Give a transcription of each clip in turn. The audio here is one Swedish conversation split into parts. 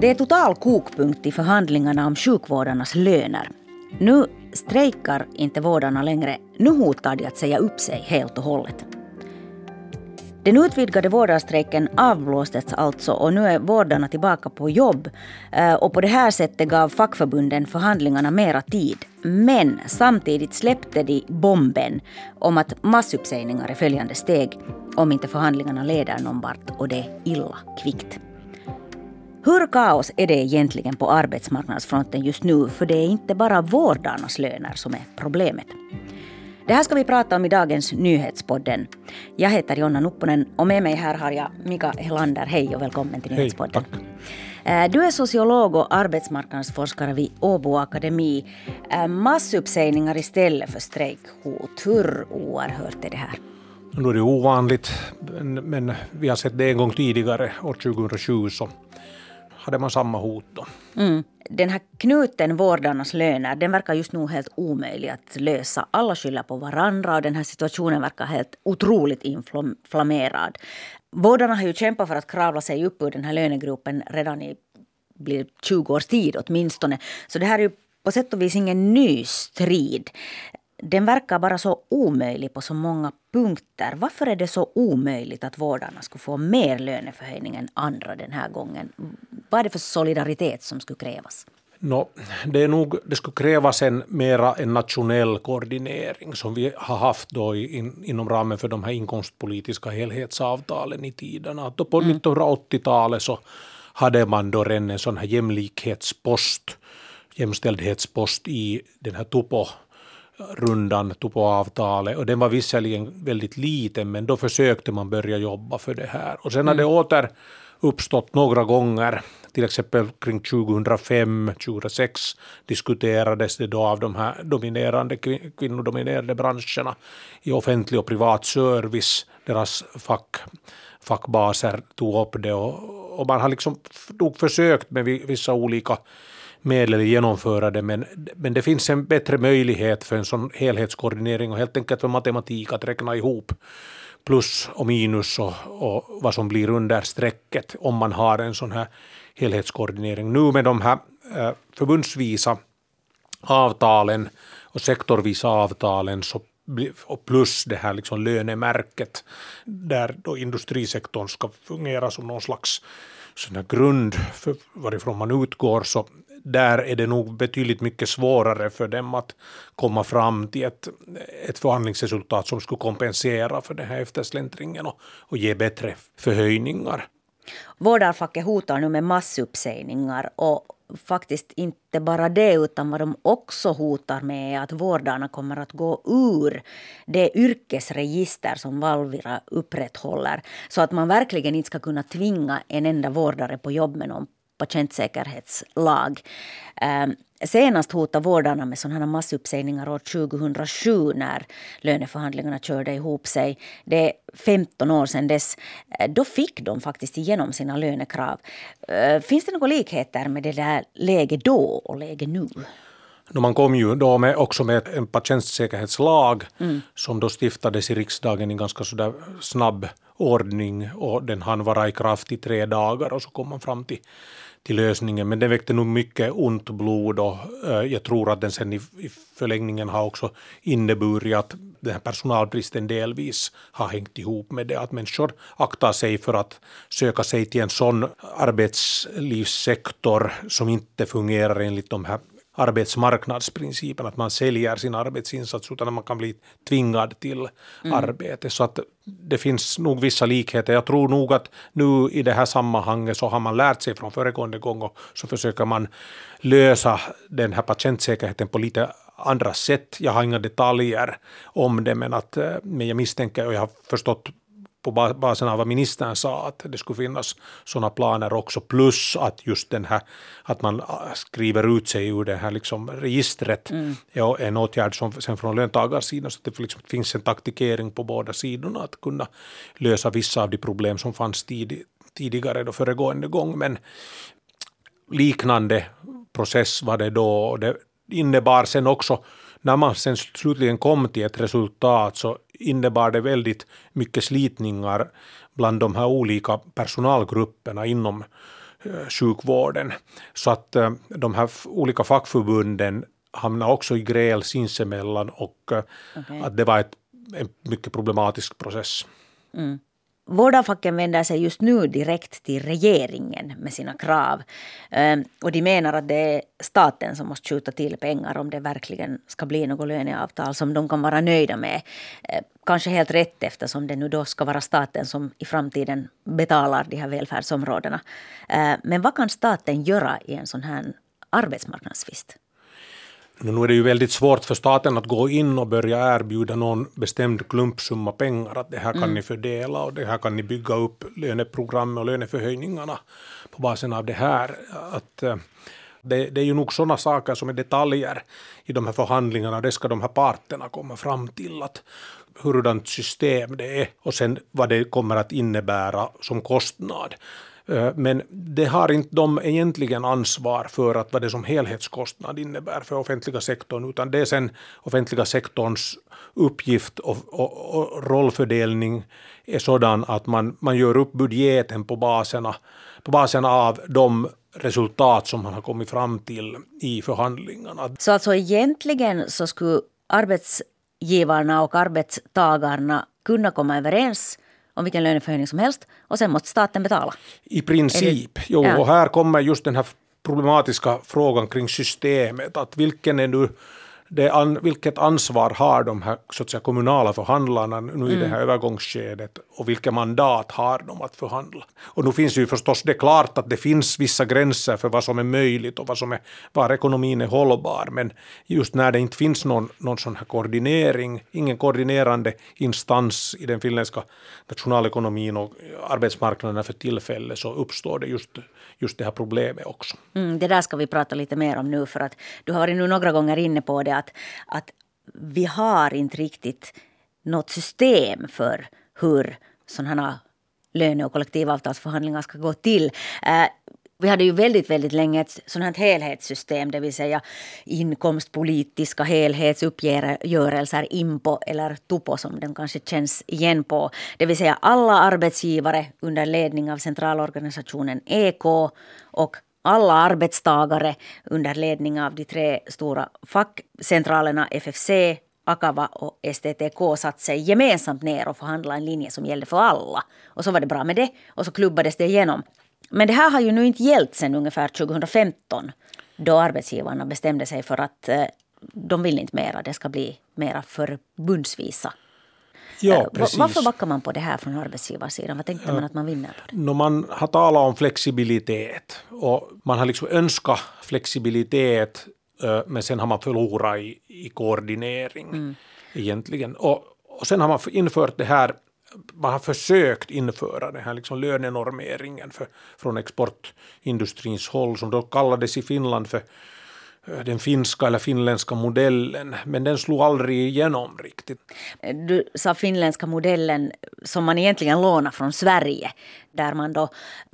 Det är total kokpunkt i förhandlingarna om sjukvårdarnas löner. Nu strejkar inte vårdarna längre. Nu hotar de att säga upp sig helt och hållet. Den utvidgade vårdarstrejken avblåstes alltså och nu är vårdarna tillbaka på jobb. Eh, och på det här sättet gav fackförbunden förhandlingarna mera tid. Men samtidigt släppte de bomben om att massuppsägningar är följande steg om inte förhandlingarna leder någon vart och det är illa kvickt. Hur kaos är det egentligen på arbetsmarknadsfronten just nu? För det är inte bara vårdarnas löner som är problemet. Det här ska vi prata om i dagens Nyhetspodden. Jag heter Jonna Nupponen och med mig här har jag Mika Helander. Hej och välkommen till Nyhetspodden. Hej, eh, du är sociolog och arbetsmarknadsforskare vid Åbo Akademi. Eh, massuppsägningar istället för strejkhot. Hur oerhört är det här? Nu är det ovanligt, men vi har sett det en gång tidigare, år 2007, så hade man samma hot då. Mm. Den här knuten vårdarnas löner, den verkar just nu helt omöjlig att lösa. Alla skyller på varandra och den här situationen verkar helt otroligt inflammerad. Vårdarna har ju kämpat för att kravla sig upp ur den här lönegropen redan i blir 20 års tid åtminstone. Så det här är ju på sätt och vis ingen ny strid den verkar bara så omöjlig på så många punkter. Varför är det så omöjligt att vårdarna skulle få mer löneförhöjning än andra den här gången? Vad är det för solidaritet som skulle krävas? No, det, är nog, det skulle krävas en mera en nationell koordinering som vi har haft då in, inom ramen för de här inkomstpolitiska helhetsavtalen i tiderna. Då på mm. 1980-talet så hade man då redan en sån här jämlikhetspost, jämställdhetspost i den här Tupo rundan på avtalet och den var visserligen väldigt liten men då försökte man börja jobba för det här. Och sen har det mm. åter uppstått några gånger, till exempel kring 2005-2006 diskuterades det då av de här dominerande, kvinnodominerade branscherna i offentlig och privat service, deras fack, fackbaser tog upp det och, och man har liksom nog försökt med vissa olika medel genomföra det, men, men det finns en bättre möjlighet för en sån helhetskoordinering och helt enkelt för matematik att räkna ihop plus och minus och, och vad som blir under strecket om man har en sån här helhetskoordinering. Nu med de här eh, förbundsvisa avtalen och sektorvisa avtalen så och plus det här liksom lönemärket där då industrisektorn ska fungera som någon slags sån grund för varifrån man utgår så där är det nog betydligt mycket svårare för dem att komma fram till ett, ett förhandlingsresultat som skulle kompensera för den här eftersläntringen och, och ge bättre förhöjningar. Vårdarfacket hotar nu med massuppsägningar och faktiskt inte bara det utan vad de också hotar med är att vårdarna kommer att gå ur det yrkesregister som Valvira upprätthåller så att man verkligen inte ska kunna tvinga en enda vårdare på jobb med någon patientsäkerhetslag. Ehm, senast hotade vårdarna med sådana massuppsägningar år 2007 när löneförhandlingarna körde ihop sig. Det är 15 år sedan dess. Eh, då fick de faktiskt igenom sina lönekrav. Eh, finns det några likheter med det där läget då och läget nu? Man kom ju då med, också med en patientsäkerhetslag mm. som då stiftades i riksdagen i ganska sådär snabb ordning och den hann vara i kraft i tre dagar och så kom man fram till till lösningen. Men den väckte nog mycket ont blod och eh, jag tror att den sen i, i förlängningen har också inneburit att den här personalbristen delvis har hängt ihop med det att människor aktar sig för att söka sig till en sån arbetslivssektor som inte fungerar enligt de här arbetsmarknadsprincipen, att man säljer sin arbetsinsats utan att man kan bli tvingad till mm. arbete. Så att det finns nog vissa likheter. Jag tror nog att nu i det här sammanhanget så har man lärt sig från föregående gång och så försöker man lösa den här patientsäkerheten på lite andra sätt. Jag har inga detaljer om det, men, att, eh, men jag misstänker och jag har förstått på basen av vad ministern sa att det skulle finnas sådana planer också plus att just den här att man äh, skriver ut sig ur det här liksom registret mm. är en åtgärd som sen från löntagarsidan så att det liksom finns en taktikering på båda sidorna att kunna lösa vissa av de problem som fanns tid, tidigare då föregående gång men liknande process var det då och det innebar sen också när man sen slutligen kom till ett resultat så innebar det väldigt mycket slitningar bland de här olika personalgrupperna inom sjukvården. Så att de här olika fackförbunden hamnade också i gräl sinsemellan och okay. att det var ett, en mycket problematisk process. Mm. Vårdavfacken vänder sig just nu direkt till regeringen med sina krav. Ehm, och de menar att det är staten som måste skjuta till pengar om det verkligen ska bli något löneavtal som de kan vara nöjda med. Ehm, kanske helt rätt eftersom det nu då ska vara staten som i framtiden betalar de här välfärdsområdena. Ehm, men vad kan staten göra i en sån här arbetsmarknadstvist? Nu är det ju väldigt svårt för staten att gå in och börja erbjuda någon bestämd klumpsumma pengar, att det här kan mm. ni fördela och det här kan ni bygga upp löneprogram och löneförhöjningarna på basen av det här. Att, eh, det, det är ju nog sådana saker som är detaljer i de här förhandlingarna, det ska de här parterna komma fram till. att hurdant system det är och sen vad det kommer att innebära som kostnad. Eh, men det har inte de egentligen ansvar för att vad det som helhetskostnad innebär för offentliga sektorn, utan det är sen offentliga sektorns uppgift och, och, och rollfördelning är sådan att man, man gör upp budgeten på baserna, på basen av de resultat som man har kommit fram till i förhandlingarna. Så alltså egentligen så skulle arbetsgivarna och arbetstagarna kunna komma överens om vilken löneförhöjning som helst och sen måste staten betala. I princip, det, jo, ja. och här kommer just den här problematiska frågan kring systemet, att vilken är nu det an, vilket ansvar har de här så att säga, kommunala förhandlarna nu mm. i det här mm. övergångsskedet och vilka mandat har de att förhandla? Och nu finns ju förstås det klart att det finns vissa gränser för vad som är möjligt och vad som är, var ekonomin är hållbar, men just när det inte finns någon, någon sån här koordinering, ingen koordinerande instans i den finländska nationalekonomin och arbetsmarknaden för tillfället så uppstår det just, just det här problemet också. Mm, det där ska vi prata lite mer om nu för att du har varit nu några gånger inne på det att, att vi har inte riktigt något system för hur sådana löne och kollektivavtalsförhandlingar ska gå till. Eh, vi hade ju väldigt, väldigt länge ett sådant här helhetssystem, det vill säga inkomstpolitiska helhetsuppgörelser, IMPO eller TUPO som den kanske känns igen på. Det vill säga alla arbetsgivare under ledning av centralorganisationen EK och alla arbetstagare under ledning av de tre stora fackcentralerna FFC, Akava och STTK satt sig gemensamt ner och förhandlade en linje som gällde för alla. Och så var det bra med det och så klubbades det igenom. Men det här har ju nu inte gällt sedan ungefär 2015 då arbetsgivarna bestämde sig för att eh, de vill inte mera, det ska bli mera förbundsvisa Ja, precis. Varför backar man på det här från arbetsgivarsidan? Vad tänkte man att man vinner på det? No, man har talat om flexibilitet och man har liksom önskat flexibilitet men sen har man förlorat i, i koordinering mm. egentligen. Och, och sen har man infört det här man har försökt införa den här liksom lönenormeringen för, från exportindustrins håll som då kallades i Finland för Eh, den finska eller finländska modellen, men den slog aldrig igenom riktigt. Du sa finländska modellen som man egentligen lånar från Sverige, där man då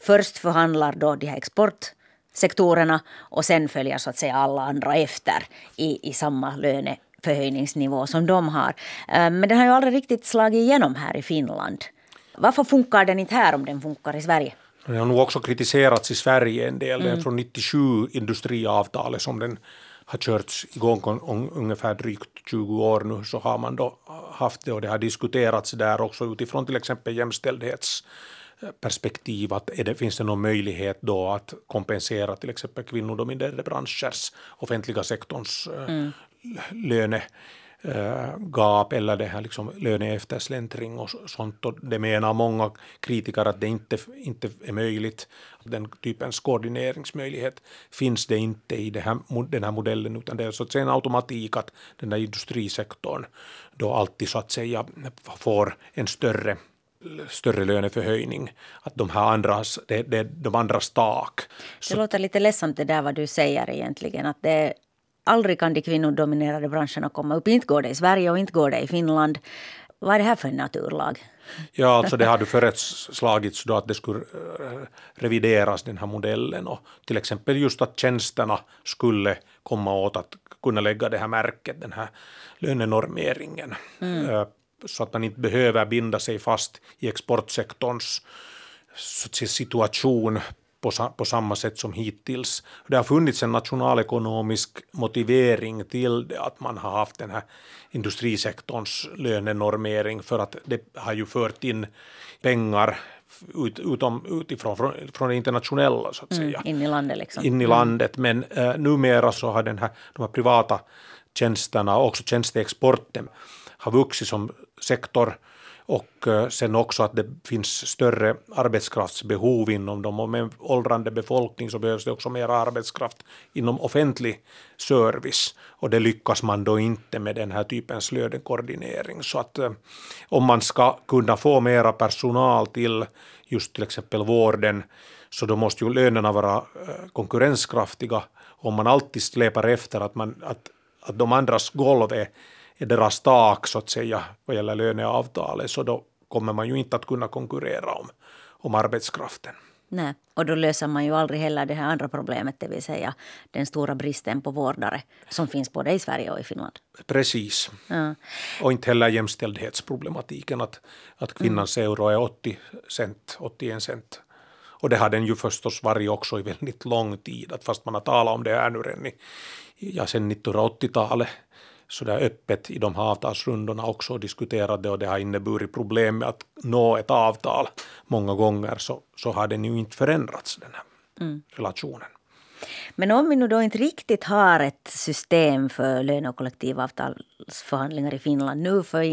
först förhandlar då de här exportsektorerna och sen följer så att säga alla andra efter i, i samma löneförhöjningsnivå som de har. Eh, men den har ju aldrig riktigt slagit igenom här i Finland. Varför funkar den inte här om den funkar i Sverige? Den har nog också kritiserats i Sverige en del. Mm. från 97 industriavtalet som den har körts igång ungefär drygt 20 år nu så har man då haft det och det har diskuterats där också utifrån till exempel jämställdhetsperspektiv att det, finns det någon möjlighet då att kompensera till exempel kvinnodominerade branschers offentliga sektorns mm. löne Eh, gap eller det här liksom löneeftersläntring och sånt. Och det menar många kritiker att det inte, inte är möjligt. Den typens koordineringsmöjlighet finns det inte i det här, den här modellen utan det är så att säga en automatik att den där industrisektorn då alltid så att säga får en större större löneförhöjning, att de här andras, det, det, de andras tak. Det låter lite ledsamt det där vad du säger egentligen, att det aldrig kan de kvinnodominerade branscherna komma upp. Inte går det i Sverige och inte går det i Finland. Vad är det här för en naturlag? Ja, alltså det hade föreslagits då att det skulle eh, revideras den här modellen och till exempel just att tjänsterna skulle komma åt att kunna lägga det här märket, den här lönenormeringen. Mm. Eh, så att man inte behöver binda sig fast i exportsektorns situation på, på samma sätt som hittills. Det har funnits en nationalekonomisk motivering till det, att man har haft den här industrisektorns lönenormering för att det har ju fört in pengar ut, utom, utifrån, från, från det internationella så att mm, säga. in i landet liksom. In i mm. landet, men uh, numera så har den här, de här privata tjänsterna och också tjänsteexporten har vuxit som sektor och eh, sen också att det finns större arbetskraftsbehov inom dem. Och med en åldrande befolkning så behövs det också mer arbetskraft inom offentlig service. Och det lyckas man då inte med den här typens lönekoordinering så att eh, om man ska kunna få mera personal till just till exempel vården så då måste ju lönerna vara eh, konkurrenskraftiga. Om man alltid släpar efter att, man, att, att de andras golv är deras tak så att säga vad gäller löneavtalet så då kommer man ju inte att kunna konkurrera om, om arbetskraften. Nej, och då löser man ju aldrig heller det här andra problemet, det vill säga den stora bristen på vårdare som finns både i Sverige och i Finland. Precis. Ja. Och inte heller jämställdhetsproblematiken att, att kvinnans mm. euro är 80 cent, 81 cent. Och det har den ju förstås varit också i väldigt lång tid, att fast man har talat om det här nu redan i, ja, sen 1980-talet sådär öppet i de här avtalsrundorna också diskuterat det och det har inneburit problem med att nå ett avtal många gånger så, så har den ju inte förändrats den här mm. relationen. Men om vi nu då inte riktigt har ett system för löne och kollektivavtalsförhandlingar i Finland nu för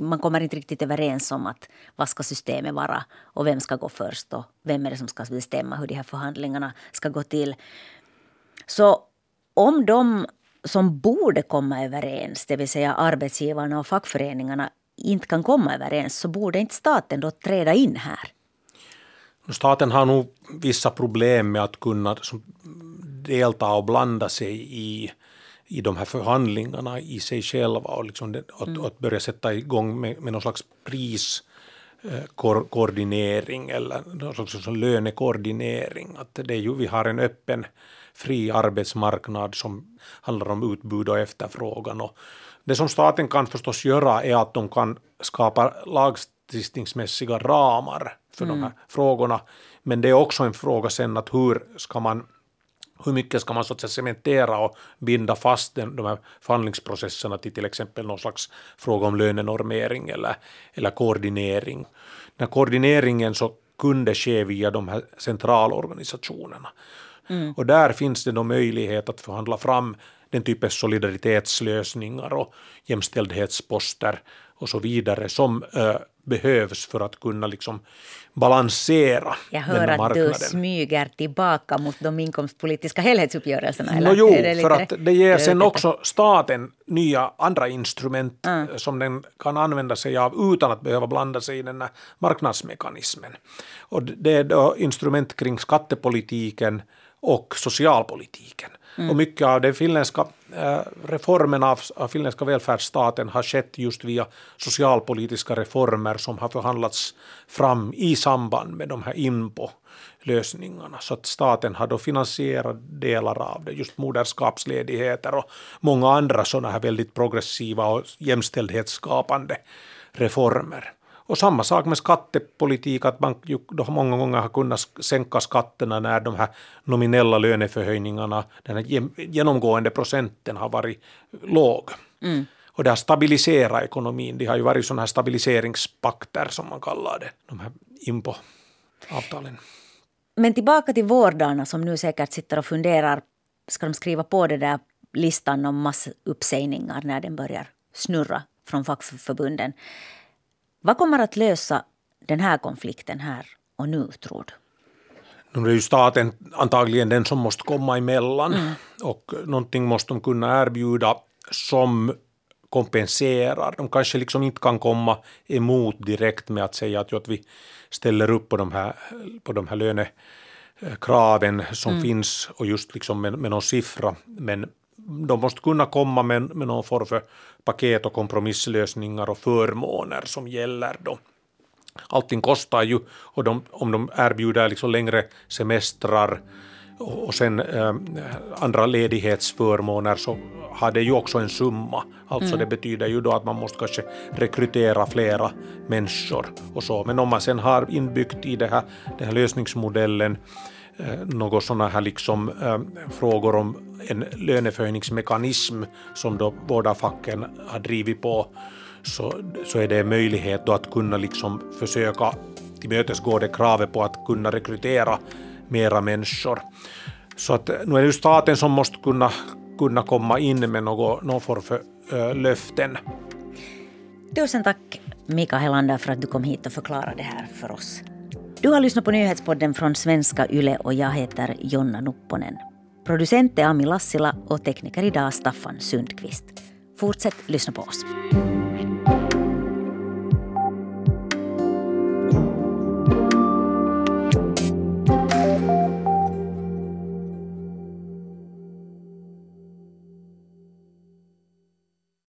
man kommer inte riktigt överens om att vad ska systemet vara och vem ska gå först och vem är det som ska bestämma hur de här förhandlingarna ska gå till. Så om de som borde komma överens, det vill säga arbetsgivarna och fackföreningarna, inte kan komma överens så borde inte staten då träda in här? Staten har nog vissa problem med att kunna delta och blanda sig i, i de här förhandlingarna i sig själva och, liksom det, att, mm. att, börja sätta igång med, med någon slags priskoordinering eller någon slags lönekoordinering. Att det är ju, vi har en öppen fri arbetsmarknad som handlar om utbud och efterfrågan. Och det som staten kan förstås göra är att de kan skapa lagstiftningsmässiga ramar för mm. de här frågorna. Men det är också en fråga sen att hur ska man hur mycket ska man så att säga cementera och binda fast den, de här förhandlingsprocesserna till till exempel någon slags fråga om lönenormering eller, eller koordinering. Den här koordineringen så kunde ske via de här centralorganisationerna. Mm. Och där finns det då möjlighet att förhandla fram den typens solidaritetslösningar och jämställdhetsposter och så vidare som äh, behövs för att kunna liksom balansera Jag hör att du smyger tillbaka mot de inkomstpolitiska helhetsuppgörelserna. Eller? No, jo, för att det ger sen också staten nya andra instrument mm. som den kan använda sig av utan att behöva blanda sig i den här marknadsmekanismen. Och det är då instrument kring skattepolitiken, och socialpolitiken. Mm. Och mycket av den finländska äh, reformen av, av finländska välfärdsstaten har skett just via socialpolitiska reformer som har förhandlats fram i samband med de här INPO-lösningarna. Så att staten har då finansierat delar av det, just moderskapsledigheter och många andra sådana här väldigt progressiva och jämställdhetsskapande reformer. Och samma sak med skattepolitik, att man många gånger har kunnat sänka skatterna när de här nominella löneförhöjningarna, den här genomgående procenten har varit låg. Mm. Och det har stabiliserat ekonomin. Det har ju varit sådana här stabiliseringspakter som man kallar det, de här IMPO-avtalen. Men tillbaka till vårdarna som nu säkert sitter och funderar, ska de skriva på det där listan om massuppsägningar när den börjar snurra från fackförbunden. Vad kommer att lösa den här konflikten här och nu, tror du? Nu är ju staten antagligen den som måste komma emellan mm. och någonting måste de kunna erbjuda som kompenserar. De kanske liksom inte kan komma emot direkt med att säga att, att vi ställer upp på de här, på de här lönekraven som mm. finns och just liksom med, med någon siffra. Men de måste kunna komma med, med någon form för paket och kompromisslösningar och förmåner som gäller då. Allting kostar ju och de, om de erbjuder liksom längre semestrar och sen eh, andra ledighetsförmåner så har det ju också en summa. Alltså mm. det betyder ju då att man måste kanske rekrytera flera människor och så. Men om man sen har inbyggt i det här, den här lösningsmodellen Eh, något sådana här liksom eh, frågor om en löneförhöjningsmekanism som då båda facken har drivit på så, så är det en möjlighet då att kunna liksom försöka tillmötesgå det kravet på att kunna rekrytera mera människor. Så att eh, nu är det ju staten som måste kunna, kunna komma in med något, någon form för äh, löften. Tusen tack Mika Helander för att du kom hit och förklarade det här för oss. Du har lyssnat på nyhetspodden från svenska YLE och jag heter Jonna Nupponen. Producent är Ami Lassila och tekniker idag Staffan Sundqvist. Fortsätt lyssna på oss.